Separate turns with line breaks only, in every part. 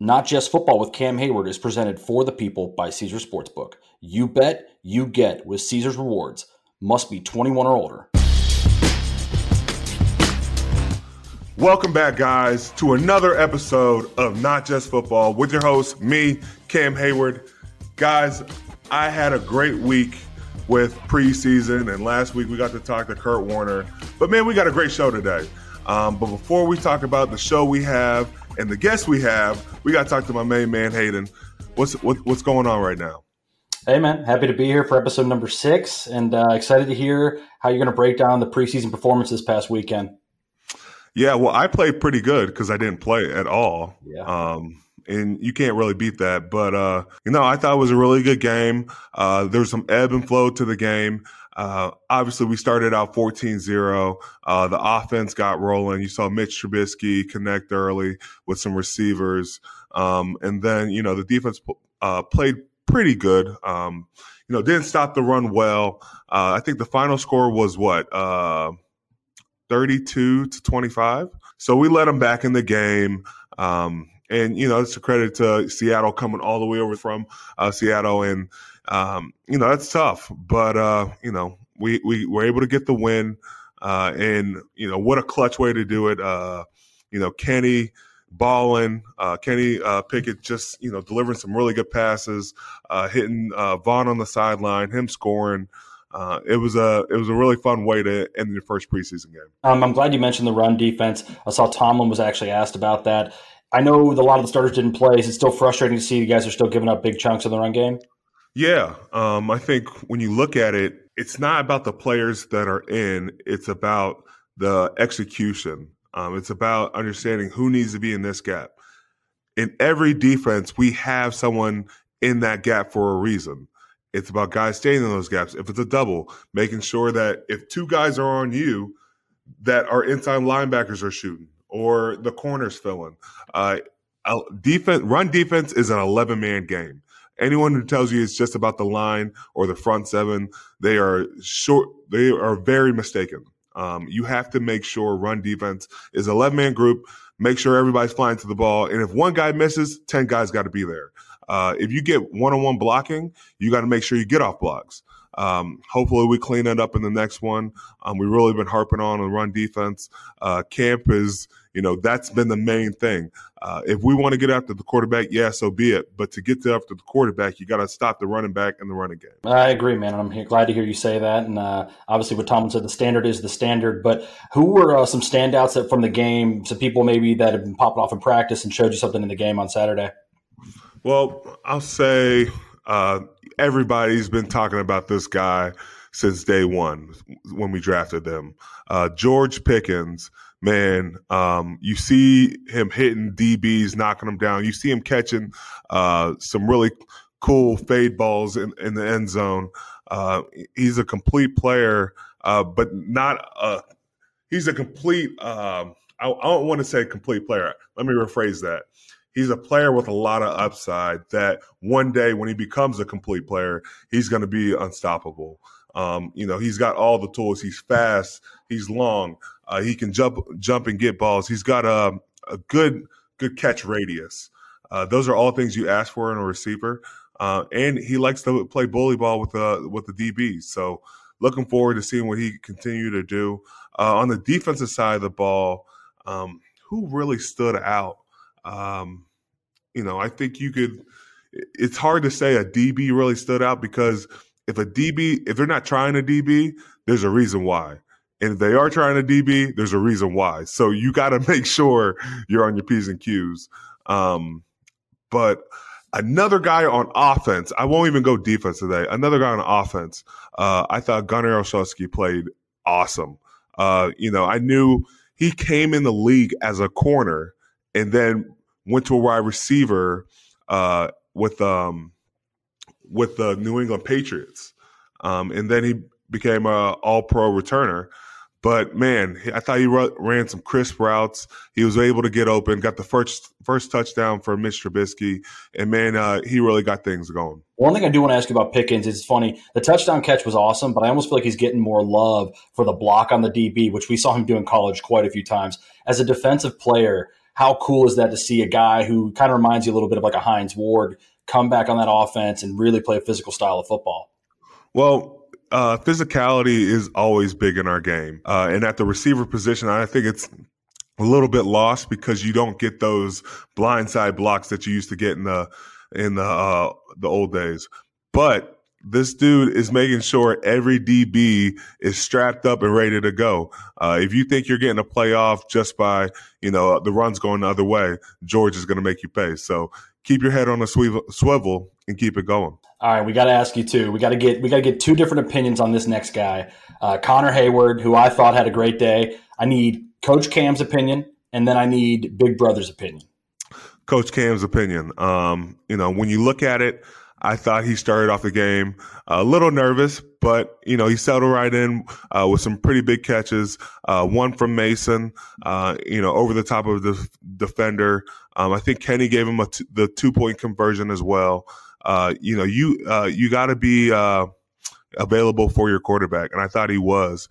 Not Just Football with Cam Heyward is presented for the people by Caesar Sportsbook. You bet, you get with Caesar's Rewards. Must be 21 or older.
Welcome back, guys, to another episode of Not Just Football with your host, me, Cam Heyward. Guys, I had a great week with preseason, and last week we got to talk to Kurt Warner. But man, we got a great show today. Um, but before we talk about the show we have and the guests we have, we got to talk to my main man Hayden. What's what, what's going on right now?
Hey man, happy to be here for episode number six, and uh, excited to hear how you're going to break down the preseason performance this past weekend.
Yeah, well, I played pretty good because I didn't play at all.
Yeah.
Um, and you can't really beat that. But uh, you know, I thought it was a really good game. Uh, there was some ebb and flow to the game. Uh, obviously, we started out 14 0. Uh, the offense got rolling. You saw Mitch Trubisky connect early with some receivers. Um, and then, you know, the defense uh, played pretty good. Um, you know, didn't stop the run well. Uh, I think the final score was what? Uh, 32 to 25. So we let them back in the game. Um, and, you know, it's a credit to Seattle coming all the way over from uh, Seattle and, um, you know, that's tough, but, uh, you know, we, we were able to get the win. Uh, and, you know, what a clutch way to do it. Uh, you know, Kenny balling, uh, Kenny uh, Pickett just, you know, delivering some really good passes, uh, hitting uh, Vaughn on the sideline, him scoring. Uh, it was a it was a really fun way to end the first preseason game.
Um, I'm glad you mentioned the run defense. I saw Tomlin was actually asked about that. I know a lot of the starters didn't play. Is it still frustrating to see you guys are still giving up big chunks in the run game?
Yeah, um, I think when you look at it, it's not about the players that are in; it's about the execution. Um, it's about understanding who needs to be in this gap. In every defense, we have someone in that gap for a reason. It's about guys staying in those gaps. If it's a double, making sure that if two guys are on you, that our inside linebackers are shooting or the corners filling. Uh, defense, run defense is an 11 man game. Anyone who tells you it's just about the line or the front seven, they are short. They are very mistaken. Um, you have to make sure run defense is 11 man group. Make sure everybody's flying to the ball. And if one guy misses, 10 guys got to be there. Uh, if you get one on one blocking, you got to make sure you get off blocks. Um, hopefully, we clean it up in the next one. Um, we've really been harping on the run defense. Uh, camp is, you know, that's been the main thing. Uh, if we want to get after the quarterback, yeah, so be it. But to get after the quarterback, you got to stop the running back and the running game.
I agree, man. I'm here, glad to hear you say that. And uh, obviously, what Tomlin said, the standard is the standard. But who were uh, some standouts from the game? Some people maybe that have been popping off in practice and showed you something in the game on Saturday.
Well, I'll say uh, everybody's been talking about this guy since day one when we drafted them. Uh, George Pickens, man, um, you see him hitting DBs, knocking them down. You see him catching uh, some really cool fade balls in, in the end zone. Uh, he's a complete player, uh, but not a. He's a complete. Um, I, I don't want to say complete player. Let me rephrase that he's a player with a lot of upside that one day when he becomes a complete player, he's going to be unstoppable. Um, you know, he's got all the tools. He's fast. He's long. Uh, he can jump, jump and get balls. He's got a, a good, good catch radius. Uh, those are all things you ask for in a receiver. Uh, and he likes to play bully ball with the with the DBs. So looking forward to seeing what he continue to do uh, on the defensive side of the ball. Um, who really stood out? Um, you know, I think you could. It's hard to say a DB really stood out because if a DB, if they're not trying a DB, there's a reason why. And if they are trying a DB, there's a reason why. So you got to make sure you're on your P's and Q's. Um, but another guy on offense, I won't even go defense today. Another guy on offense, uh, I thought Gunnar Olszewski played awesome. Uh, you know, I knew he came in the league as a corner and then went to a wide receiver uh, with um, with the New England Patriots, um, and then he became a All Pro returner. But man, I thought he ran some crisp routes. He was able to get open, got the first first touchdown for Mitch Trubisky, and man, uh, he really got things going.
One thing I do want to ask you about Pickens is funny. The touchdown catch was awesome, but I almost feel like he's getting more love for the block on the DB, which we saw him do in college quite a few times. As a defensive player, how cool is that to see a guy who kind of reminds you a little bit of like a Hines Ward come back on that offense and really play a physical style of football?
Well, uh, physicality is always big in our game. Uh, and at the receiver position, I think it's a little bit lost because you don't get those blindside blocks that you used to get in the in the uh, the old days. But this dude is making sure every DB is strapped up and ready to go. Uh, if you think you're getting a playoff just by you know the runs going the other way, George is going to make you pay. So keep your head on a swivel, swivel and keep it going.
All right, we got to ask you too. We got to get we got to get two different opinions on this next guy, uh, Connor Heyward, who I thought had a great day. I need Coach Cam's opinion, and then I need Big Brother's opinion.
Coach Cam's opinion. Um, you know, when you look at it, I thought he started off the game a little nervous, but you know he settled right in uh, with some pretty big catches. Uh, one from Mason, uh, you know, over the top of the defender. Um, I think Kenny gave him the two point conversion as well. Uh, you know, you uh, you got to be uh, available for your quarterback, and I thought he was.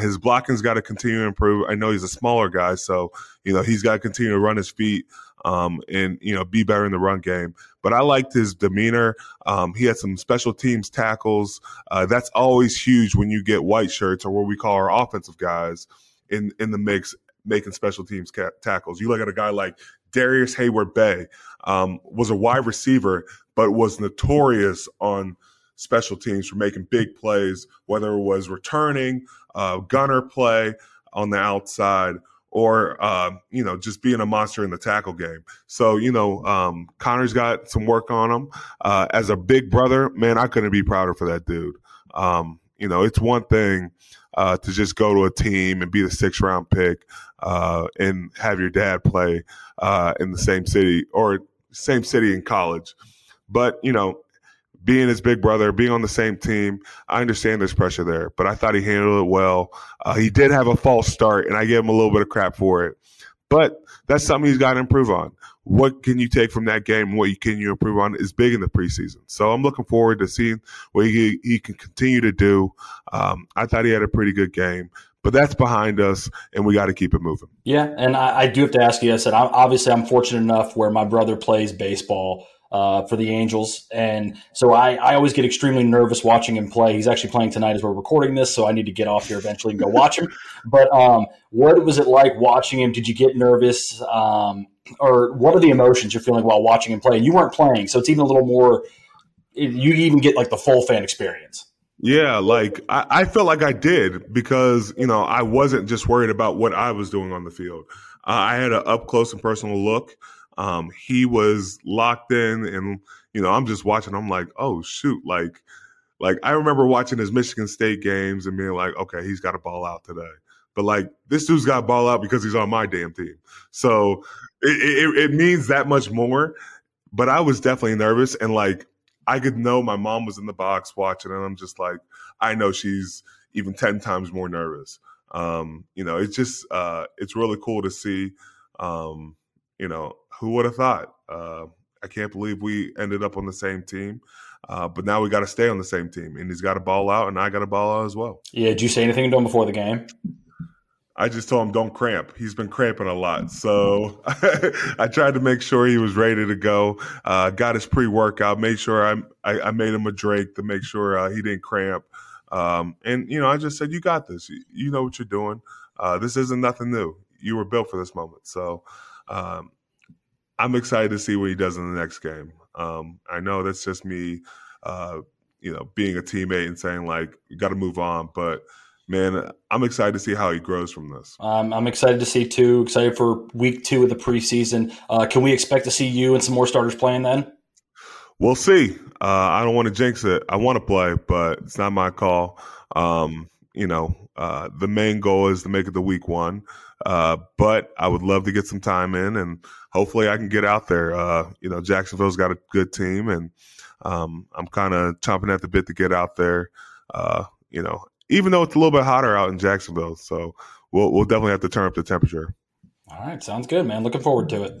his blocking's got to continue to improve. I know he's a smaller guy, so you know he's got to continue to run his feet um, and you know be better in the run game. But I liked his demeanor. Um, he had some special teams tackles. Uh, that's always huge when you get white shirts or what we call our offensive guys in in the mix making special teams ca- tackles. You look at a guy like Darrius Heyward-Bey um, was a wide receiver, but was notorious on special teams for making big plays, whether it was returning, uh, gunner play on the outside, or uh, you know just being a monster in the tackle game. So you know um, Connor's got some work on him. Uh, as a big brother, man, I couldn't be prouder for that dude. Um, you know, it's one thing uh, to just go to a team and be the sixth round pick uh, and have your dad play uh, in the same city or same city in college, but you know being his big brother, being on the same team, I understand there's pressure there, but I thought he handled it well. Uh, he did have a false start, and I gave him a little bit of crap for it. But that's something he's got to improve on. What can you take from that game? What can you improve on is big in the preseason. So I'm looking forward to seeing what he, he can continue to do. Um, I thought he had a pretty good game but that's behind us and we got to keep it moving.
Yeah. And I, I, do have to ask you, I said, I'm, obviously I'm fortunate enough where my brother plays baseball uh, for the Angels. And so I, I always get extremely nervous watching him play. He's actually playing tonight as we're recording this, so I need to get off here eventually and go watch him. But um, what was it like watching him? Did you get nervous? Um, or what are the emotions you're feeling while watching him play? And you weren't playing, so it's even a little more, you even get like the full fan experience.
Yeah, like I, I felt like I did because, you know, I wasn't just worried about what I was doing on the field. Uh, I had an up close and personal look. Um, he was locked in, and you know, I'm just watching. I'm like, oh shoot, like, like I remember watching his Michigan State games and being like, okay, he's got to ball out today. But like, this dude's got ball out because he's on my damn team. So it, it, it means that much more. But I was definitely nervous, and like, I could know my mom was in the box watching, and I'm just like, I know she's even ten times more nervous. Um, you know, it's just uh, it's really cool to see. Um, you know, who would have thought? Uh, I can't believe we ended up on the same team. Uh, but now we got to stay on the same team, and he's got to ball out, and I got to ball out as well.
Yeah. Did you say anything to him before the game?
I just told him don't cramp. He's been cramping a lot, so I tried to make sure he was ready to go. Uh, got his pre-workout. Made sure I, I, I made him a drink to make sure uh, he didn't cramp. Um, and you know, I just said, "You got this. You, you know what you're doing. Uh, this isn't nothing new. You were built for this moment." So um, I'm excited to see what he does in the next game. Um, I know that's just me, uh, you know, being a teammate and saying like, you got to move on. But man, I'm excited to see how he grows from this.
Um, I'm excited to see too. Excited for week two of the preseason. Uh, can we expect to see you and some more starters playing then?
We'll see. Uh, I don't want to jinx it. I want to play, but it's not my call. Um, you know, uh, the main goal is to make it the week one. Uh, but I would love to get some time in, and hopefully I can get out there. Uh, you know, Jacksonville's got a good team, and um, I'm kind of chomping at the bit to get out there. Uh, you know, even though it's a little bit hotter out in Jacksonville, so we'll we'll definitely have to turn up the temperature.
All right, sounds good, man. Looking forward to it.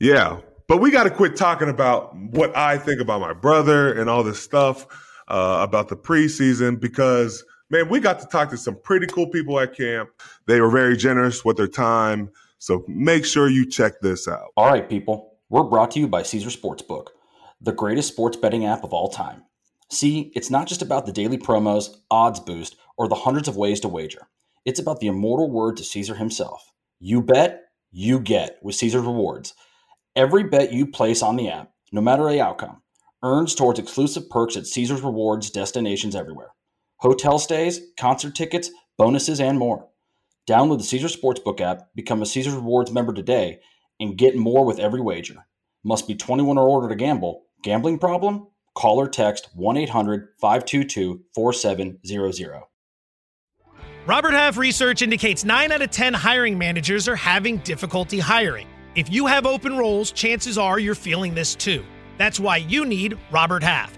Yeah, but we got to quit talking about what I think about my brother and all this stuff uh, about the preseason because man, we got to talk to some pretty cool people at camp. They were very generous with their time. So make sure you check this out.
All right, people. We're brought to you by Caesar Sportsbook, the greatest sports betting app of all time. See, it's not just about the daily promos, odds boost, or the hundreds of ways to wager. It's about the immortal word to Caesar himself. You bet, you get with Caesar's Rewards. Every bet you place on the app, no matter the outcome, earns towards exclusive perks at Caesar's Rewards destinations everywhere. Hotel stays, concert tickets, bonuses, and more. Download the Caesar Sportsbook app, become a Caesar's Rewards member today, and get more with every wager. Must be 21 or older to gamble. Gambling problem? Call or text 1 800 522 4700.
Robert Half research indicates 9 out of 10 hiring managers are having difficulty hiring. If you have open roles, chances are you're feeling this too. That's why you need Robert Half.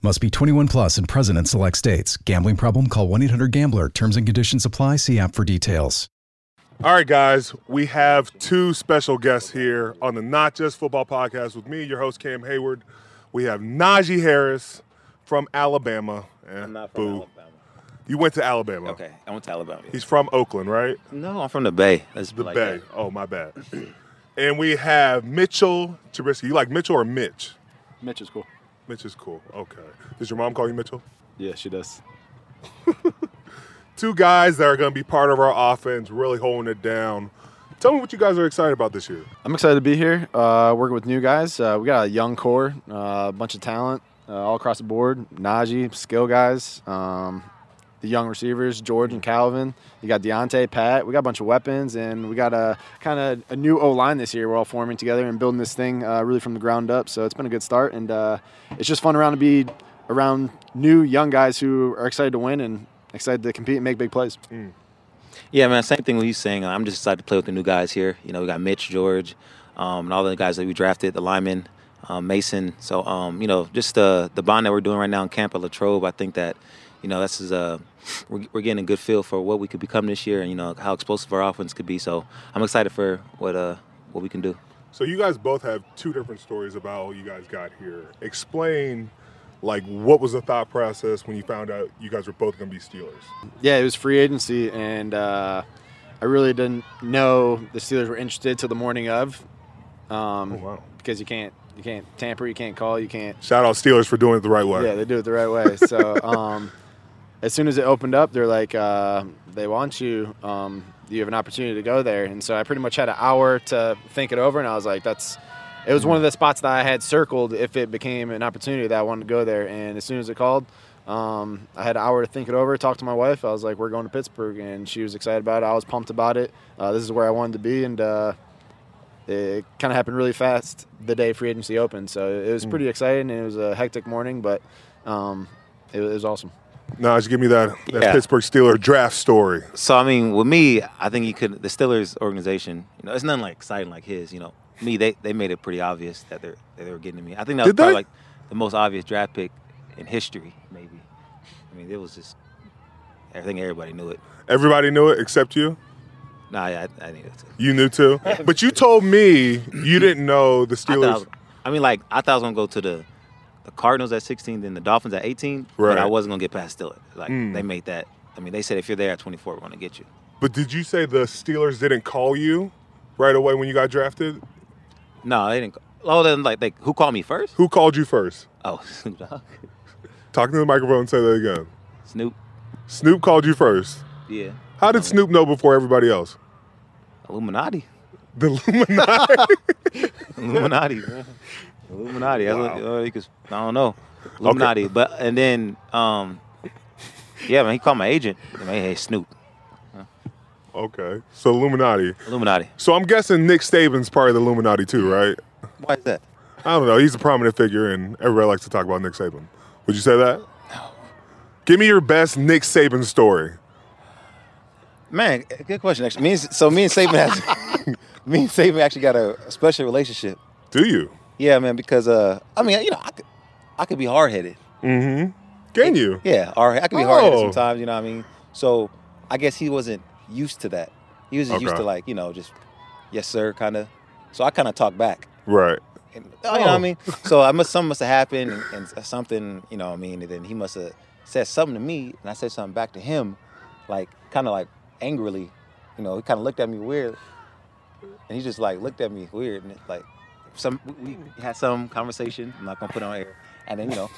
Must be 21 plus and present in select states. Gambling problem? Call 1 800 GAMBLER. Terms and conditions apply. See app for details.
All right, guys, we have two special guests here on the Not Just Football podcast with me, your host Cam Heyward. We have Najee Harris from Alabama. Eh,
I'm not from
boo.
Alabama.
You went to Alabama.
Okay, I went to Alabama.
He's from Oakland, right?
No, I'm from the Bay. Let's
The
like
Bay.
that.
Oh, my bad. and we have Mitchell Trubisky. You like Mitchell or Mitch?
Mitch is cool.
Mitch is cool. Okay. Does your mom call you Mitchell?
Yeah, she does.
Two guys that are going to be part of our offense, really holding it down. Tell me what you guys are excited about this year.
I'm excited to be here, uh, working with new guys. Uh, we got a young core, uh, a bunch of talent uh, all across the board. Najee, skill guys, um, the young receivers, George and Calvin. You got Diontae, Pat. We got a bunch of weapons, and we got a kind of a new O line this year. We're all forming together and building this thing uh, really from the ground up. So it's been a good start, and uh, it's just fun around to be around new young guys who are excited to win and excited to compete and make big plays.
Yeah, man. Same thing what he's saying. I'm just excited to play with the new guys here. You know, we got Mitch, George, um, and all the guys that we drafted, the linemen, um, Mason. So, um, you know, just the the bond that we're doing right now in camp at Latrobe. I think that, you know, this is a we're, we're getting a good feel for what we could become this year, and you know how explosive our offense could be. So, I'm excited for what uh what we can do.
So you guys both have two different stories about how you guys got here. Explain, like, what was the thought process when you found out you guys were both going to be Steelers?
Yeah, it was free agency, and uh, I really didn't know the Steelers were interested till the morning of, um,
Oh, wow.
because you can't you can't tamper, you can't call, you can't.
Shout out Steelers for doing it the right way.
Yeah, they do it the right way. So um, as soon as it opened up, they're like, uh, they want you. Um, you have an opportunity to go there, and so I pretty much had an hour to think it over, and I was like, that's. It was one of the spots that I had circled if it became an opportunity that I wanted to go there, and as soon as it called, um, I had an hour to think it over, talk to my wife. I was like, "We're going to Pittsburgh," and she was excited about it. I was pumped about it. Uh, this is where I wanted to be, and uh, it kind of happened really fast the day free agency opened. So it was pretty exciting. And it was a hectic morning, but um, it, it was awesome.
Now, just give me that, that
Yeah.
Pittsburgh Steeler draft story.
So I mean, with me, I think you could. The Steelers organization, you know, it's nothing like exciting like his. You know, me, they they made it pretty obvious that they are that they were getting to me. I think that was
Did
probably
they?
like the most obvious draft pick in history, maybe. I mean, it was just. I think everybody knew it.
Everybody knew it except you.
Nah, I, I needed to.
You knew too. but you told me you didn't know the
I, I,
Steelers.
was, I mean, like I thought I was gonna go to the the Cardinals at 16, then the Dolphins at 18,
Right.
but I wasn't gonna get past Steelers. Like
Mm.
they made that. I mean, they said if you're there at 24, we're gonna get you.
But did you say the Steelers didn't call you right away when you got drafted?
No, they didn't. Oh, then like they who called me first?
Who called you first?
Oh, Snoop Dogg.
Talk to the microphone and say that again.
Snoop.
Snoop called you first.
Yeah.
How did Snoop know before everybody else?
Illuminati.
The Illuminati.
Illuminati, man. Illuminati. That's what, uh, could, I don't know. Illuminati. But and then um yeah, man, he called my agent. Man, hey Snoop.
Okay. So Illuminati.
Illuminati.
So I'm guessing Nick Saban's part of the Illuminati too, right?
Why is that?
I don't know. He's a prominent figure, and everybody likes to talk about Nick Saban. Would you say that? No. Give me your best Nick Saban story.
Man, good question. Actually, me and, so me and Saban has me and Saban actually got a special relationship.
Do you?
Yeah, man. Because uh, I mean, you know, I could I could be hard headed.
Mm-hmm. Can you?
Yeah, hard. I could be hard headed
Oh.
sometimes. You know what I mean? So I guess he wasn't used to that. He was just used to like you know just yes sir kind of. So I kind of talk back.
Right.
And, oh, you know what I mean? So I must something must have happened and, and something, you know what I mean, and then he must have said something to me and I said something back to him, like kind of like angrily. You know, he kind of looked at me weird. And he just like looked at me weird and like some we had some conversation. I'm not gonna put it on air. And then, you know,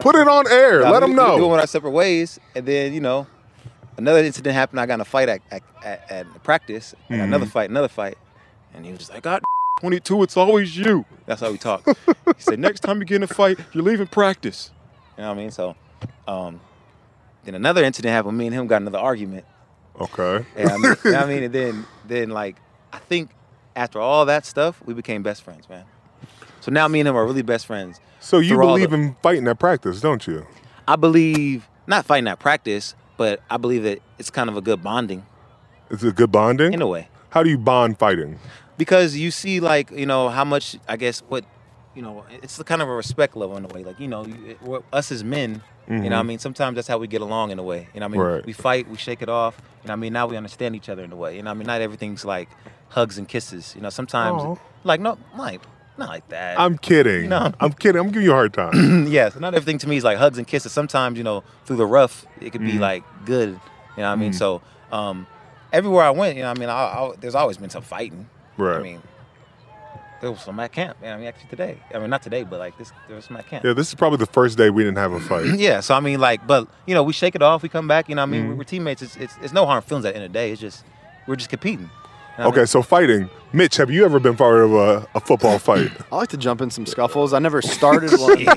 Put it on air. Let
them
know.
we- We
know.
went our separate ways, and then you know, another incident happened. I got in a fight at at, at, at practice, and
Mm-hmm.
another fight, another fight, and he was just like, "God, 22, it's always you." That's how we talk. he said, "Next time you get in a fight, you're leaving practice." You know what I mean? So, um, then another incident happened. Me and him got another argument.
Okay.
And I mean, you know what I mean, and then then like I think after all that stuff, we became best friends, man. So now me and him are really best friends.
So you believe
the-
in fighting at practice, don't you?
I believe not fighting at practice, but I believe that it's kind of a good bonding
It's a good bonding?
in a way
How do you bond fighting?
because you see like you know how much I guess what you know it's the kind of a respect level in a way like you know you, us as men you know I mean sometimes that's how we get along in a way you know what I mean
Right.
we fight we shake it off you know what I mean now we understand each other in a way you know what I mean not everything's like hugs and kisses you know sometimes
Aw.
like no like not like that
I'm kidding.
No.
I'm kidding. I'm giving you a hard time.
yes, not everything to me is like hugs and kisses. Sometimes, you know, through the rough, it could
Mm.
be like good. You know what I mean? So, um, everywhere I went, you know, I mean, I, I, there's always been some fighting.
Right.
I mean, there was some at camp. I mean, actually today. I mean, not today, but like this, there was some at camp.
yeah, this is probably the first day we didn't have a fight.
Yeah, so I mean, like, but you know, we shake it off. We come back. You know, what I mean, mm-hmm. we're teammates. It's, it's, it's no harm feelings at the end of the day. It's just we're just competing. You know what I
Okay, so fighting. Mitch, have you ever been part of a, a football fight?
I like to jump in some scuffles. I never started one.
mean?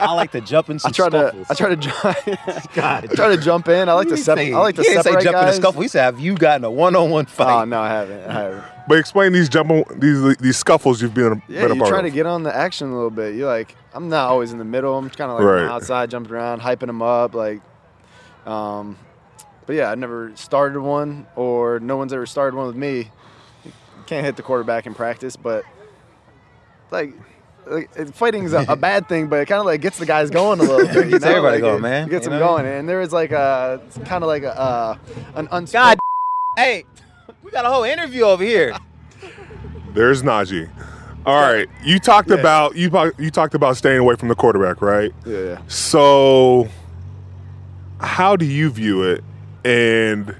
I like to jump in some
I try
scuffles.
to I try to jump.
God,
I try to jump in. I like to
He
sep-
say-
I like to
he didn't say
separate
jump in a scuffle. He said, "Have you gotten a one-on-one fight?"
Oh no, I haven't. I haven't.
but explain these jump these these scuffles you've been,
Yeah,
been a
you
part
try to get on the action a little bit. You like, I'm not always in the middle. I'm kind of like
Right.
outside, jumping around, hyping them up, like. Um, but yeah, I never started one, or no one's ever started one with me. Can't hit the quarterback in practice, but like. Like, it- fighting's a, a bad thing, but it kind of like gets the guys going a little bit. You
Gets
know?
everybody
Like,
going,
it-
man.
It gets
You
them
know?
going, and there was like a kind of like a uh, an unspoken.
God, hey, we got a whole interview over here.
There's Najee. All right, you talked
Yeah.
about you you talked about staying away from the quarterback, right?
Yeah.
So, how do you view it? And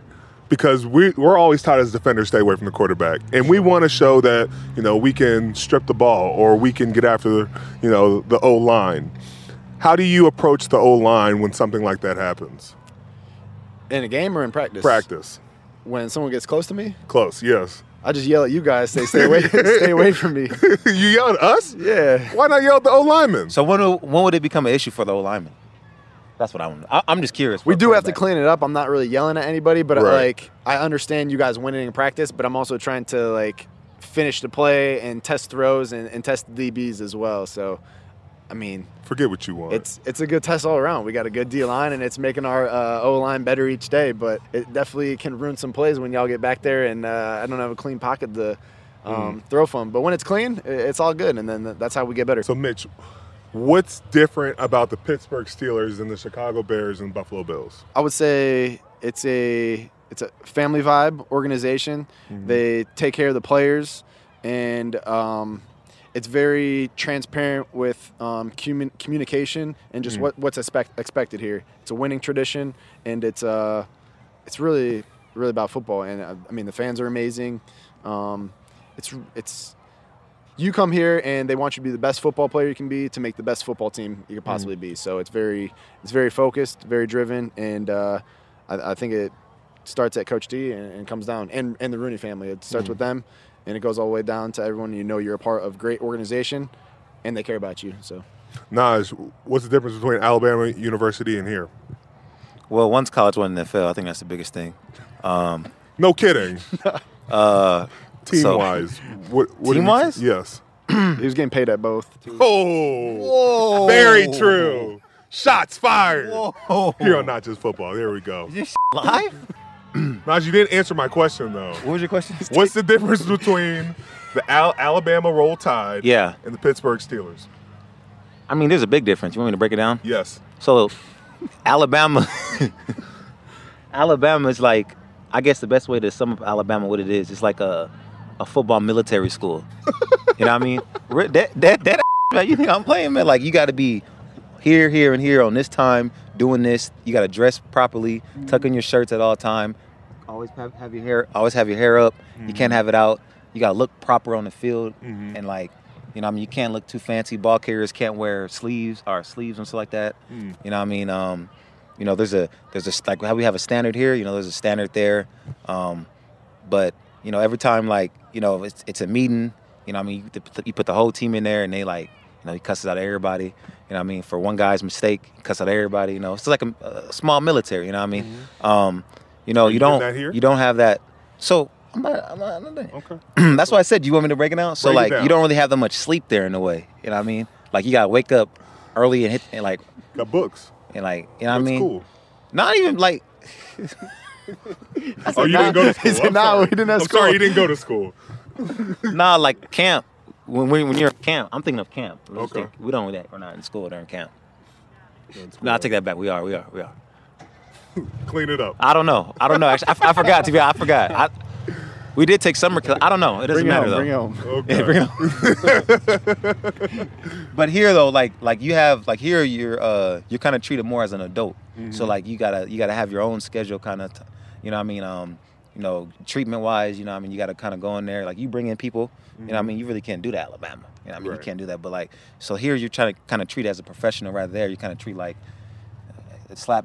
because we we're always taught as defenders stay away from the quarterback, and we want to show that you know we can strip the ball or we can get after you know the O line. How do you approach the O line when something like that happens?
In a game or in practice?
Practice,
When someone gets close to me,
close, yes.
I just yell at you guys, say stay away, stay away from me.
you yell at us?
Yeah.
Why not yell at the O lineman?
So when when would it become an issue for the O lineman? That's what I want. I, I'm just curious.
We do have to
quarterback.
clean it up. I'm not really yelling at anybody, but
Right.
like I understand you guys winning in practice, but I'm also trying to like finish the play and test throws and, and test DBs as well. So, I mean,
Forget what you want.
it's it's a good test all around. We got a good D line, and it's making our uh, O line better each day. But it definitely can ruin some plays when y'all get back there and uh, I don't have a clean pocket to um, throw from. But when it's clean, it's all good, and then that's how we get better.
So, Mitch, what's different about the Pittsburgh Steelers and the Chicago Bears and Buffalo Bills?
I would say it's a it's a family vibe organization. They take care of the players, and um, it's very transparent with um, commun- communication and just what, what's expect- expected here. It's a winning tradition, and it's uh, it's really really about football. And uh, I mean, the fans are amazing. Um, it's it's you come here and they want you to be the best football player you can be to make the best football team you could possibly be. So it's very it's very focused, very driven, and uh, I, I think it starts at Coach D and, and comes down, and and the Rooney family. It starts with them, and it goes all the way down to everyone. You know, you're a part of great organization, and they care about you. So
Naj, what's the difference between Alabama University and here?
Well, one's college, one NFL. I think that's the biggest thing. Um,
No kidding.
Uh,
Team
So-
wise, what, what did you-
Team-wise?
Yes.
he was getting paid at both.
Oh, Whoa. very true. Shots fired.
Whoa.
Here on not just football. There we go.
Live?
Naj, you didn't answer my question though.
What was your question?
What's the difference between the Al- Alabama Roll Tide
Yeah.
and the Pittsburgh Steelers?
I mean, there's a big difference. You want me to break it down?
Yes.
So, Alabama, Alabama is like, I guess the best way to sum up Alabama what it is, it's like a, a football military school. you know what I mean? That that that man, you think I'm playing, man? Like you got to be here, here, and here on this time doing this. You got to dress properly, tuck in your shirts at all time. Always have, have your hair, always have your hair up. You can't have it out. You got to look proper on the field, and like. You know, what I mean, you can't look too fancy. Ball carriers can't wear sleeves or sleeves and stuff like that. You know, what I mean, um, you know, there's a there's a like how we have a standard here. You know, there's a standard there. Um, but you know, every time like you know it's it's a meeting. You know, what I mean, you put, you put the whole team in there, and they like you know he cusses out everybody. You know, what I mean, for one guy's mistake, he cuss out everybody. You know, it's like a, a small military. You know, what I mean, um, you know,
you
you don't you don't have that. So I'm not, I'm not, I'm not.
Okay.
That's why I said, you want me to break it down? So
Break
like, you don't really have that much sleep there in a way. You know what I mean? Like you gotta wake up early and hit and like
Got books.
and like you know what I mean?
cool.
Not even like
Oh, you didn't go to school.
He said,
I'm
"Nah,
sorry.
we didn't have
I'm
school."
sorry, you didn't go to school.
nah like camp. When we when you're in camp, I'm thinking of camp. Let's
Okay.
think- we don't do that. We're not in school during camp. No, I take that back. We are. We are. We are.
Clean it up.
I don't know. I don't know. Actually, I, I forgot. To be honest, I forgot. I, we did take summer. class. I don't know. It doesn't
Bring
matter
home.
though.
Bring it home.
Okay.
Yeah, bring it on. but here though, like like you have like here you're uh you're kind of treated more as an adult. So like you gotta you gotta have your own schedule kind of, t- you know what I mean um you know treatment wise you know what I mean you gotta kind of go in there like you bring in people you know what I mean you really can't do that Alabama you know what I mean
Right.
you can't do that but like so here you're trying to kind of treat as a professional right there you kind of treat like uh, slap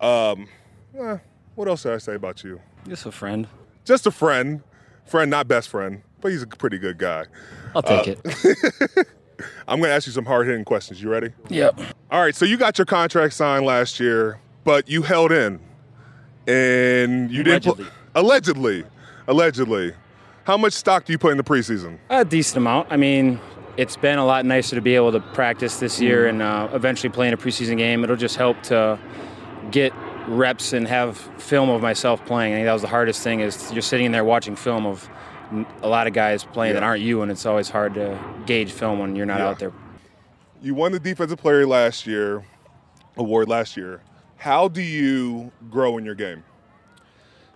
Um, eh, what else should I say about you?
Just a friend.
Just a friend, friend, not best friend, but he's a pretty good guy.
I'll take it.
I'm going to ask you some hard hitting questions. You ready?
Yep.
All right. So you got your contract signed last year, but you held in, and you didn't.
Allegedly.
Put, allegedly, allegedly. How much stock do you put in the preseason?
A decent amount. I mean, it's been a lot nicer to be able to practice this year and uh, eventually play in a preseason game. It'll just help to get reps and have film of myself playing. I think that was the hardest thing is you're sitting there watching film of a lot of guys playing that aren't you, and it's always hard to gauge film when you're not
Yeah.
out there.
You won the defensive player last year, award last year. How do you grow in your game?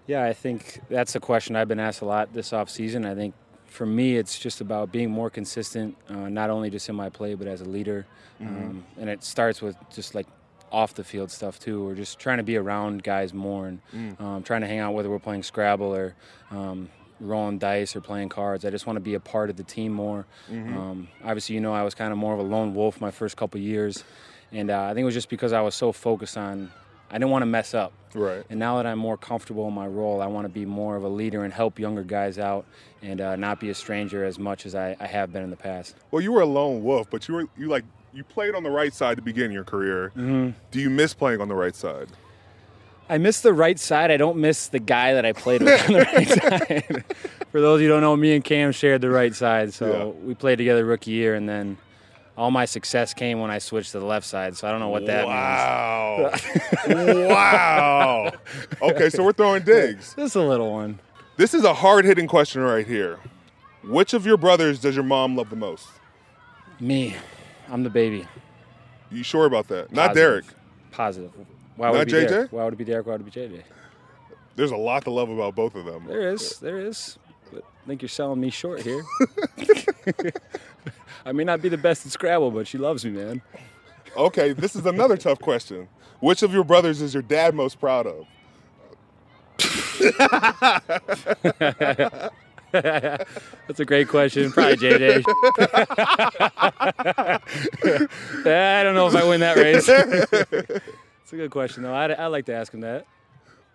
Yeah, I think that's a question I've been asked a lot this offseason. I think for me, it's just about being more consistent, uh, not only just in my play, but as a leader. Um, and it starts with just like off the field stuff too. We're just trying to be around guys more and
Mm.
um, trying to hang out whether we're playing Scrabble or um, rolling dice or playing cards. I just want to be a part of the team more.
Mhm.
Um, obviously, you know, I was kind of more of a lone wolf my first couple years, and uh, I think it was just because I was so focused on. I didn't want to mess up.
Right.
And now that I'm more comfortable in my role, I want to be more of a leader and help younger guys out and uh, not be a stranger as much as I, I have been in the past.
Well, you were a lone wolf, but you were you like you played on the right side to begin your career.
Mhm.
Do you miss playing on the right side?
I miss the right side. I don't miss the guy that I played with on the right side. For those of you who don't know, me and Cam shared the right side. So we played together rookie year, and then all my success came when I switched to the left side. So I don't know what that
Wow.
means.
wow. Okay, so we're throwing digs.
This is a little one.
This is a hard hitting question right here. Which of your brothers does your mom love the most?
Me. I'm the baby.
You sure about that? Not
Positive.
Derek.
Positive. Why would
Not
it be
JJ?
Derek? Why would it be Derek? Why would it be JJ?
There's a lot to love about both of them.
There is. There is. But I think you're selling me short here. I may not be the best at Scrabble, but she loves me, man.
Okay, this is another tough question. Which of your brothers is your dad most proud of?
That's a great question. Probably JJ. I don't know if I win that race. It's a good question, though. I'd, I'd like to ask him that.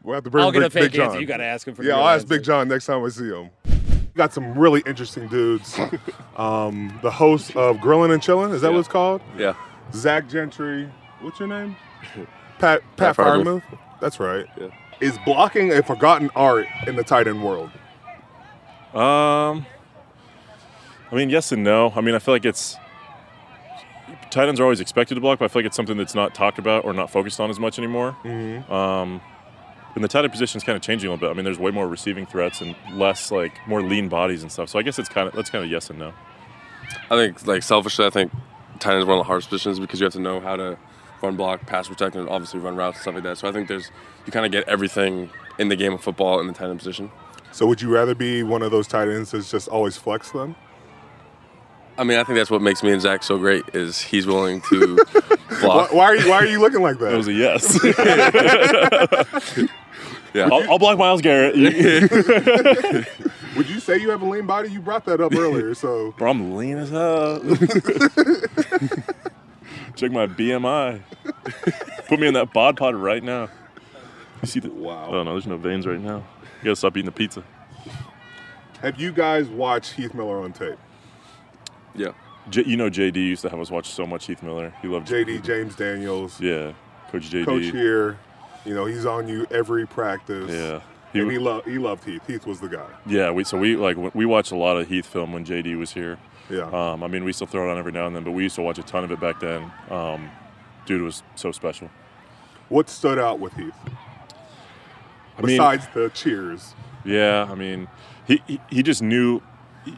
We'll have to bring
I'll get
Big,
a fake
Big John.
answer. You gotta ask him for the
Yeah, I'll ask
answer.
Big John next time I see him. Got some really interesting dudes. Um, the host of Grilling and Chilling, is that what it's called?
Yeah.
Zach Gentry. What's your name? Pat
Pat
Pat,
Freiermuth.
Freiermuth. That's right. Is blocking a forgotten art in the tight end world?
Um, I mean, yes and no. I mean, I feel like it's tight ends are always expected to block, but I feel like it's something that's not talked about or not focused on as much anymore.
Mhm.
Um, and the tight end position is kind of changing a little bit. I mean, there's way more receiving threats and less like more lean bodies and stuff. So I guess it's kind of that's kind of yes and no.
I think, like selfishly, I think tight end is one of the hardest positions because you have to know how to run block, pass protect, and obviously run routes and stuff like that. So I think there's you kind of get everything in the game of football in the tight end position.
So would you rather be one of those tight ends that's just always flex them?
I mean, I think that's what makes me and Zach so great is he's willing to block.
Why, why are you Why are you looking like that?
That was a yes.
Yeah.
I'll, I'll block Myles Garrett.
Would you say you have a lean body? You brought that up earlier, so
Bro, I'm lean as hell. Check my BMI. Put me in that bod pod right now. You see the?
Wow.
Oh no, there's no veins right now. You gotta stop eating the pizza.
have you guys watched Heath Miller on tape?
Yeah.
J- you know, JD used to have us watch so much Heath Miller. He loved
JD James Daniels,
Yeah, Coach JD.
coach here. You know he's on you every practice.
Yeah.
He, and he loved he loved Heath. Heath was the guy.
Yeah, we so we like we watched a lot of Heath film when JD was here.
Yeah.
Um, I mean, we still throw it on every now and then, but we used to watch a ton of it back then. Um, dude was so special.
What stood out with Heath?
I mean-
Besides the cheers.
Yeah, I mean, he he, he just knew. He,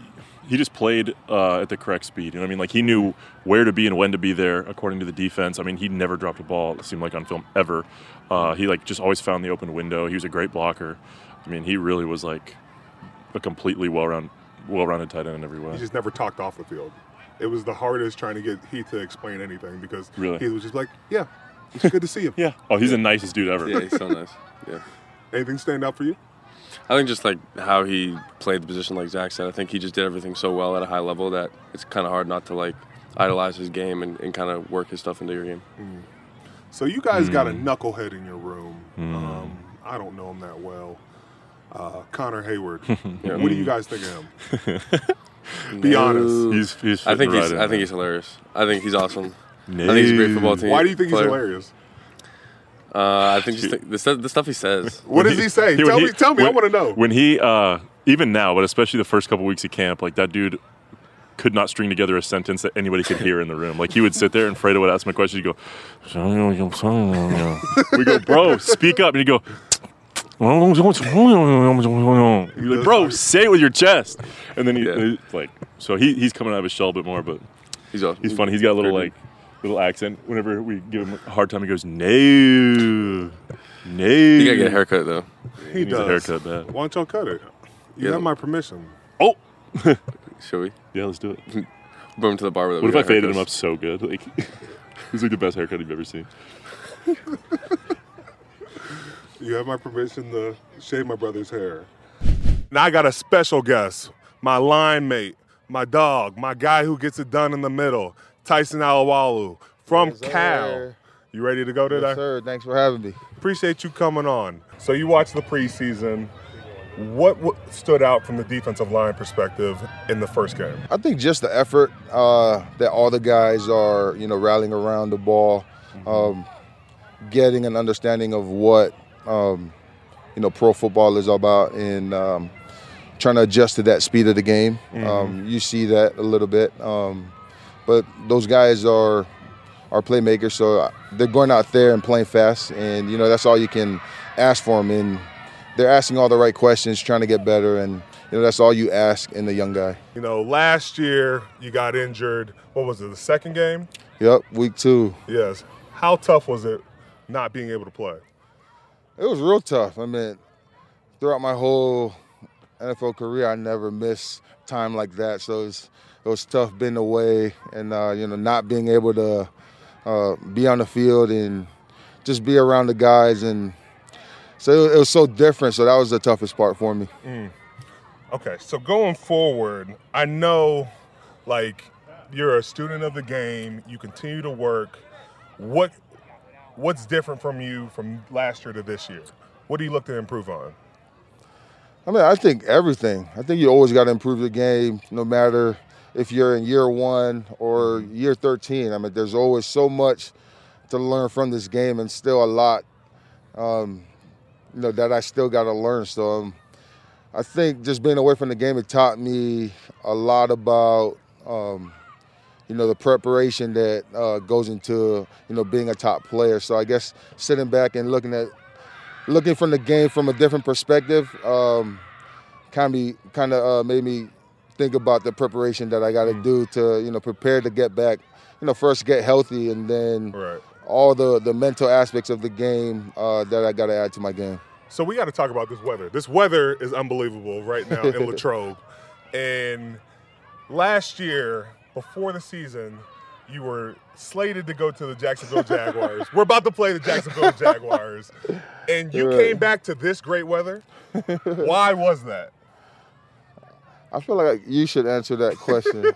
he just played uh, at the correct speed. You know what I mean? Like he knew where to be and when to be there according to the defense. I mean, he never dropped a ball. It seemed like on film ever. Uh, he like just always found the open window. He was a great blocker. I mean, he really was like a completely well-rounded, well-rounded tight end in every way.
He just never talked off the field. It was the hardest trying to get Heath to explain anything because
Really?
Heath was just like, "Yeah, it's good to see him."
yeah. Oh, he's the nicest dude ever.
Yeah, he's so nice. Yeah.
Anything stand out for you?
I think just like how he played the position, like Zach said, I think he just did everything so well at a high level that it's kind of hard not to like idolize his game and, and kind of work his stuff into your game.
So you guys got a
Hmm.
knucklehead in your room. Um, I don't know him that well. Uh, Connor Heyward.
Yeah.
What do you guys think of him? Be honest.
He's he's.
I think
fitting
he's I
in
think he's hilarious. I think he's awesome. I think he's a great football team.
Why do you think he's hilarious?
Uh, I think just think, the, stuff, the stuff he says.
What does he say? Tell me- tell me, I wanna know.
When he, uh, even now, but especially the first couple weeks of camp, like that dude could not string together a sentence that anybody could hear in the room. Like he would sit there and Fredo would ask him a question. He'd go, we go, bro, speak up. And he'd go, He'd like, bro, say it with your chest. And then he, he- like, so he, he's coming out of his shell a bit more, but
he's awesome.
he's funny. He's got a little like little accent. Whenever we give him a hard time, he goes, no, no.
You gotta get a haircut though.
He
needs
does.
a haircut bad.
Why don't y'all cut it? You
Yeah.
have my permission.
Oh,
Shall we?
yeah, let's do it.
Bring him to the barber. that
What if I
got
faded him up so good? Like, he's like the best haircut you've ever seen.
You have my permission to shave my brother's hair. Now I got a special guest, my line mate, my dog, my guy who gets it done in the middle, Tyson Alualu from
Yes, sir.
Cal. You ready to go today?
Yes, sir. Thanks for having me.
Appreciate you coming on. So you watched the preseason. What, what stood out from the defensive line perspective in the first game?
I think just the effort uh, that all the guys are, you know, rallying around the ball, um, getting an understanding of what, um, you know, pro football is about, and um, trying to adjust to that speed of the game. Um, you see that a little bit, um, but those guys are are playmakers, so they're going out there and playing fast, and you know that's all you can ask for them. And they're asking all the right questions, trying to get better, and you know that's all you ask in the young guy.
You know, last year you got injured. What was it, the second game?
Yep, week two.
Yes. How tough was it not being able to play?
It was real tough. I mean, throughout my whole NFL career, I never missed time like that. So it was, it was tough being away and uh, you know not being able to uh, be on the field and just be around the guys and so it was so different. So that was the toughest part for me.
Okay, so going forward, I know like you're a student of the game, you continue to work. What what's different from you from last year to this year? What do you look to improve on?
I mean, I think everything. I think you always got to improve the game, no matter if you're in year one or year 13. I mean, there's always so much to learn from this game, and still a lot, um, you know, that I still got to learn. So, um, I think just being away from the game, it taught me a lot about, um, you know, the preparation that uh, goes into, you know, being a top player. So I guess sitting back and looking at looking from the game from a different perspective um, kind of kind of uh, made me think about the preparation that I got to do to you know prepare to get back. You know, first get healthy and then
Right.
all the the mental aspects of the game uh, that I got to add to my game.
So we got to talk about this weather. This weather is unbelievable right now in Latrobe. And last year, before the season, you were slated to go to the Jacksonville Jaguars. we're about to play the Jacksonville Jaguars. And you
Right.
came back to this great weather. Why was that?
I feel like you should answer that question.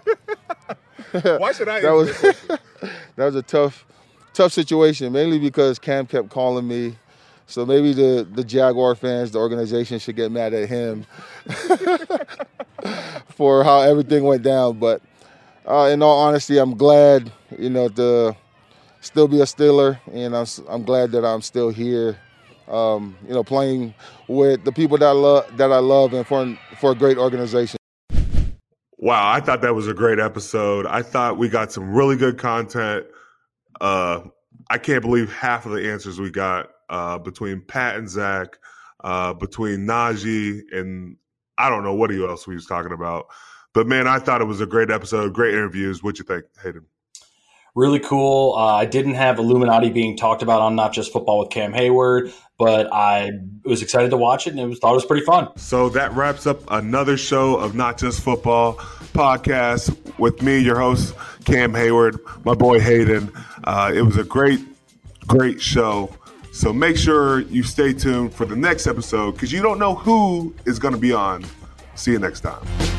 Why should I
that was
this
that was a tough tough situation, mainly because Cam kept calling me. So maybe the the Jaguar fans, the organization, should get mad at him for how everything went down. But uh, in all honesty, I'm glad you know to still be a Steeler, and I'm s- I'm glad that I'm still here. Um, you know, playing with the people that I love that I love, and for for a great organization.
Wow, I thought that was a great episode. I thought we got some really good content. Uh, I can't believe half of the answers we got uh, between Pat and Zach, uh, between Najee and I don't know what else we was talking about. But man, I thought it was a great episode, great interviews. What you think, Hayden?
Really cool. Uh, I didn't have Illuminati being talked about on not just football with Cam Heyward, but I was excited to watch it and it was thought it was pretty fun.
So that wraps up another show of Not Just Football podcast with me, your host, Cam Heyward, my boy Hayden. Uh, it was a great, great show. So make sure you stay tuned for the next episode because you don't know who is going to be on. See you next time.